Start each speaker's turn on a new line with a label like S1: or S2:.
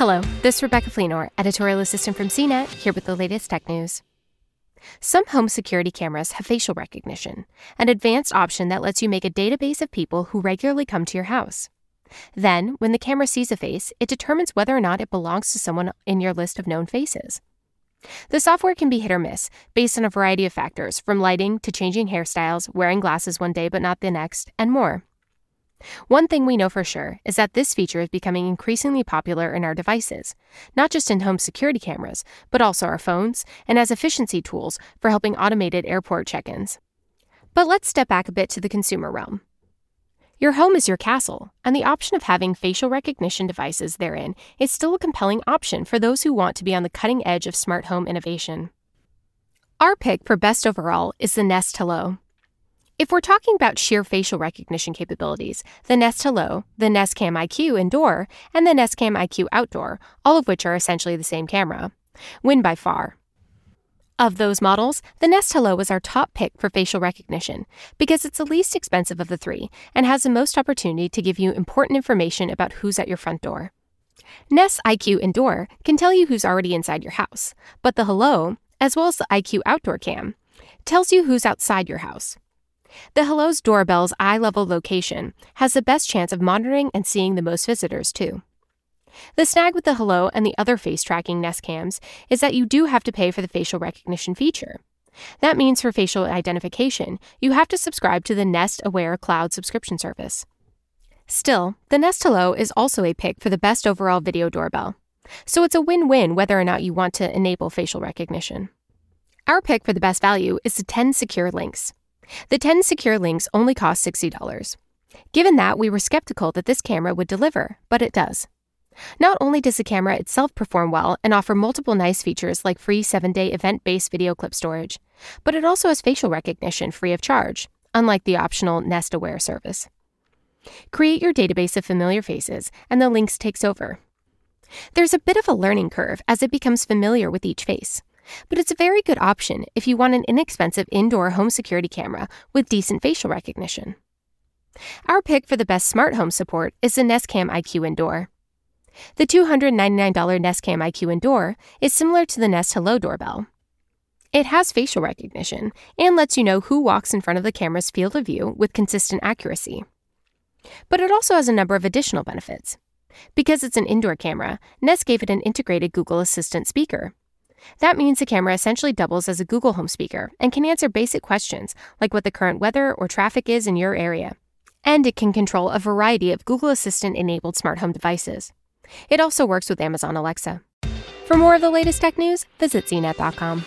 S1: Hello, this is Rebecca Fleenor, editorial assistant from CNET, here with the latest tech news. Some home security cameras have facial recognition, an advanced option that lets you make a database of people who regularly come to your house. Then, when the camera sees a face, it determines whether or not it belongs to someone in your list of known faces. The software can be hit or miss, based on a variety of factors, from lighting to changing hairstyles, wearing glasses one day but not the next, and more. One thing we know for sure is that this feature is becoming increasingly popular in our devices, not just in home security cameras, but also our phones and as efficiency tools for helping automated airport check ins. But let's step back a bit to the consumer realm. Your home is your castle, and the option of having facial recognition devices therein is still a compelling option for those who want to be on the cutting edge of smart home innovation. Our pick for best overall is the Nest Hello. If we're talking about sheer facial recognition capabilities, the Nest Hello, the Nest Cam IQ Indoor, and the Nest Cam IQ Outdoor, all of which are essentially the same camera, win by far. Of those models, the Nest Hello is our top pick for facial recognition because it's the least expensive of the three and has the most opportunity to give you important information about who's at your front door. Nest IQ Indoor can tell you who's already inside your house, but the Hello, as well as the IQ Outdoor Cam, tells you who's outside your house. The Hello's doorbell's eye level location has the best chance of monitoring and seeing the most visitors, too. The snag with the Hello and the other face tracking Nest cams is that you do have to pay for the facial recognition feature. That means for facial identification, you have to subscribe to the Nest Aware Cloud subscription service. Still, the Nest Hello is also a pick for the best overall video doorbell. So it's a win win whether or not you want to enable facial recognition. Our pick for the best value is the Tend Secure Lynx. The Tend Secure Lynx only cost $60. Given that, we were skeptical that this camera would deliver, but it does. Not only does the camera itself perform well and offer multiple nice features like free 7 day event based video clip storage, but it also has facial recognition free of charge, unlike the optional Nest Aware service. Create your database of familiar faces, and the Lynx takes over. There's a bit of a learning curve as it becomes familiar with each face, but it's a very good option if you want an inexpensive indoor home security camera with decent facial recognition. Our pick for the best smart home support is the Nest Cam IQ Indoor. The $299 Nest Cam IQ Indoor is similar to the Nest Hello doorbell. It has facial recognition and lets you know who walks in front of the camera's field of view with consistent accuracy. But it also has a number of additional benefits. Because it's an indoor camera, Nest gave it an integrated Google Assistant speaker. That means the camera essentially doubles as a Google Home speaker and can answer basic questions like what the current weather or traffic is in your area. And it can control a variety of Google Assistant enabled smart home devices. It also works with Amazon Alexa. For more of the latest tech news, visit cnet.com.